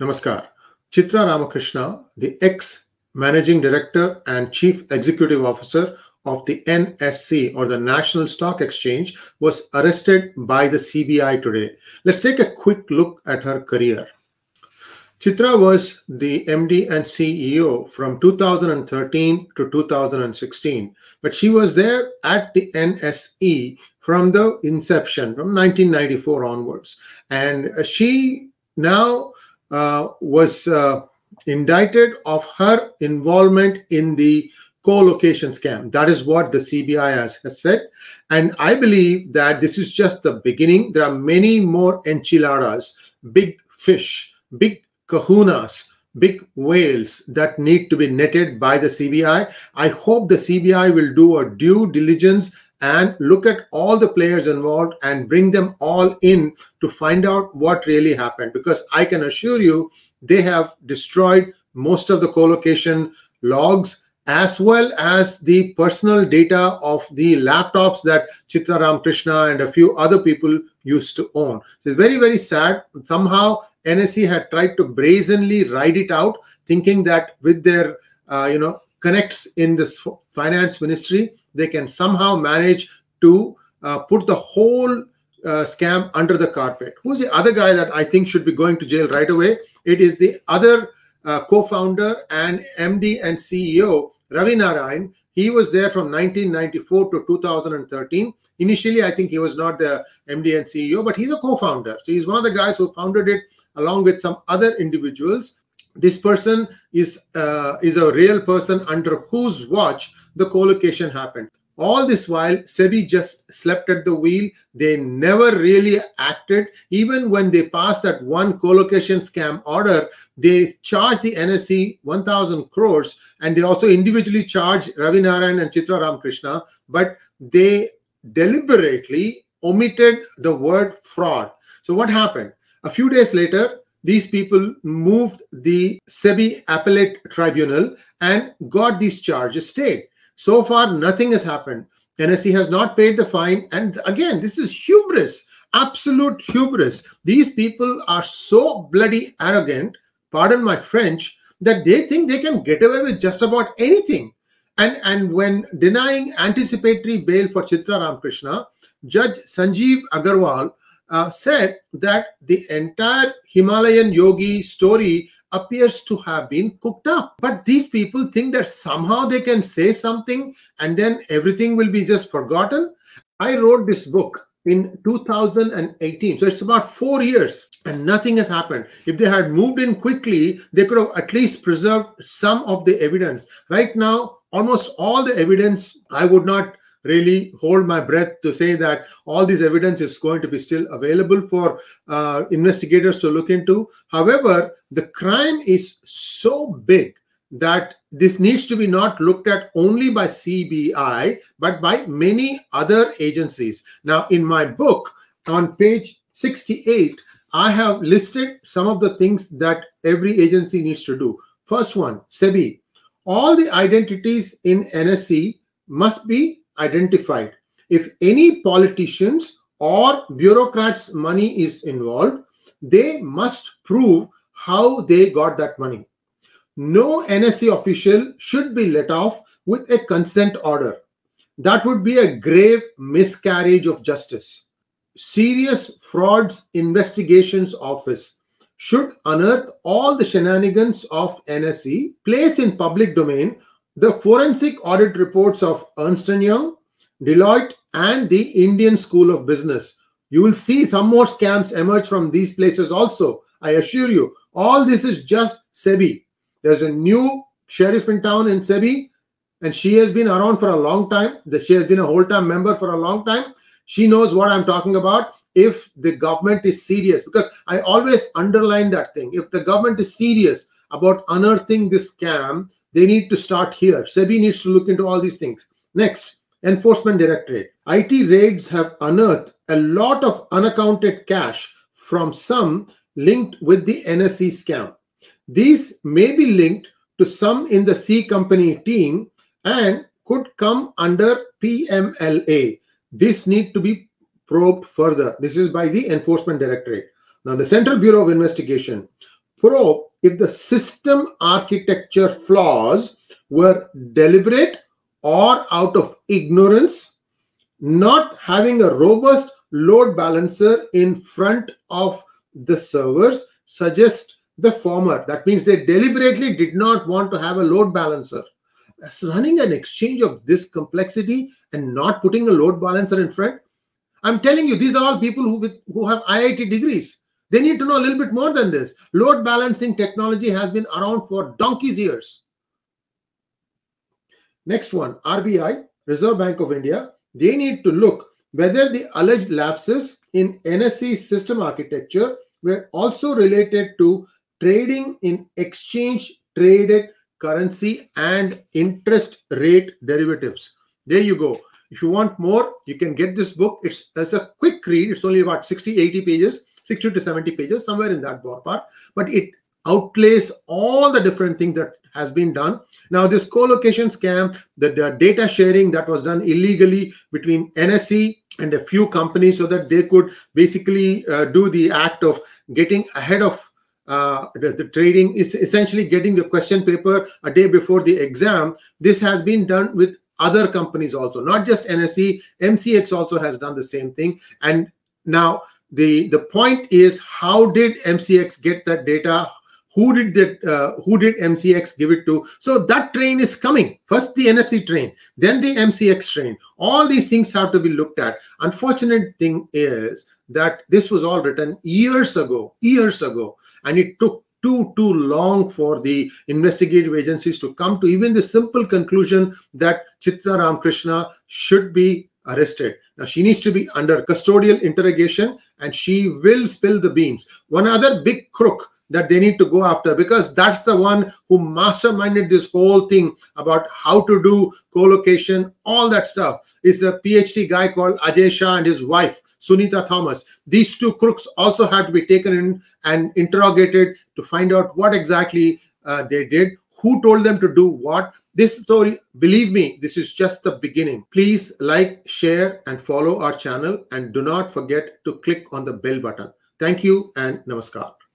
Namaskar. Chitra Ramakrishna, the ex managing director and chief executive officer of the NSE or the National Stock Exchange, was arrested by the CBI today. Let's take a quick look at her career. Chitra was the MD and CEO from 2013 to 2016, but she was there at the NSE from the inception, from 1994 onwards. And she now was uh, indicted of her involvement in the co-location scam. That is what the CBI has, has, said. And I believe that this is just the beginning. There are many more enchiladas, big fish, big kahunas, big whales that need to be netted by the CBI. I hope the CBI will do a due diligence and look at all the players involved and bring them all in to find out what really happened because i can assure you they have destroyed most of the co-location logs as well as the personal data of the laptops that Chitra Ramakrishna and a few other people used to own. So it's very, very sad. Somehow NSE had tried to brazenly ride it out, thinking that with their, uh, you know, connects in this finance ministry, they can somehow manage to uh, put the whole uh, scam under the carpet. Who's the other guy that I think should be going to jail right away? It is the other uh, co-founder and MD and CEO, Ravi Narain. He was there from 1994 to 2013. Initially, I think he was not the MD and CEO, but he's a co-founder. So he's one of the guys who founded it along with some other individuals this person is uh, is a real person under whose watch the co-location happened. All this while sebi just slept at the wheel. They never really acted. Even when they passed that one co-location scam order they charged the nse 1000 crores and they also individually charged ravi narain and chitra ramakrishna but they deliberately omitted the word fraud. So what happened? A few days later these people moved the SEBI appellate tribunal and got these charges stayed. So far, nothing has happened. NSE has not paid the fine. And again, this is hubris, absolute hubris. These people are so bloody arrogant, pardon my French, that they think they can get away with just about anything. And, and when denying anticipatory bail for Chitra Ramakrishna, Judge Sanjeev Agarwal uh, said that the entire Himalayan yogi story appears to have been cooked up. But these people think that somehow they can say something and then everything will be just forgotten. I wrote this book in 2018. So it's about four years and nothing has happened. If they had moved in quickly, they could have at least preserved some of the evidence. Right now, almost all the evidence I would not really hold my breath to say that all this evidence is going to be still available for uh, investigators to look into. However, the crime is so big that this needs to be not looked at only by CBI, but by many other agencies. Now, in my book on page 68, I have listed some of the things that every agency needs to do. First one, SEBI. All the identities in NSE must be identified. If any politicians or bureaucrats' money is involved, they must prove how they got that money. No NSE official should be let off with a consent order. That would be a grave miscarriage of justice. Serious Frauds Investigations Office should unearth all the shenanigans of NSE, place in public domain the forensic audit reports of Ernst & Young, Deloitte, and the Indian School of Business. You will see some more scams emerge from these places also. I assure you, all this is just SEBI. There's a new sheriff in town in SEBI, and she has been around for a long time. She has been a whole time member for a long time. She knows what I'm talking about. If the government is serious, because I always underline that thing. If the government is serious about unearthing this scam, they need to start here. SEBI needs to look into all these things. Next, Enforcement Directorate. IT raids have unearthed a lot of unaccounted cash from some linked with the NSE scam. These may be linked to some in the C company team and could come under PMLA. This need to be probed further. This is by the Enforcement Directorate. Now, the Central Bureau of Investigation probe if the system architecture flaws were deliberate or out of ignorance, not having a robust load balancer in front of the servers suggest the former. That means they deliberately did not want to have a load balancer. As running an exchange of this complexity and not putting a load balancer in front. I'm telling you, these are all people who, with, who have IIT degrees. They need to know a little bit more than this. Load balancing technology has been around for donkey's years. Next one, RBI, Reserve Bank of India. They need to look whether the alleged lapses in NSE system architecture were also related to trading in exchange traded currency and interest rate derivatives. There you go. If you want more, you can get this book. It's, it's a quick read. It's only about 60, 80 pages, 60 to 70 pages, somewhere in that ballpark. But it outlays all the different things that has been done. Now, this co-location scam, the, the data sharing that was done illegally between NSE and a few companies so that they could basically uh, do the act of getting ahead of uh, the, the, trading is essentially getting the question paper a day before the exam. This has been done with other companies also, not just NSE. MCX also has done the same thing. And now the the point is, how did MCX get that data? who did that uh, who did mcx give it to? So that train is coming. First the NSE train then the mcx train. All these things have to be looked at. Unfortunate thing is that this was all written years ago years ago. And it took too too long for the investigative agencies to come to even the simple conclusion that chitra ramkrishna should be arrested. Now she needs to be under custodial interrogation and she will spill the beans. One other big crook that they need to go after because that's the one who masterminded this whole thing about how to do co-location all that stuff is a phd guy called ajay shah and his wife sunita thomas these two crooks also had to be taken in and interrogated to find out what exactly uh, they did who told them to do what? This story believe me this is just the beginning. Please like share and follow our channel and do not forget to click on the bell button. Thank you and namaskar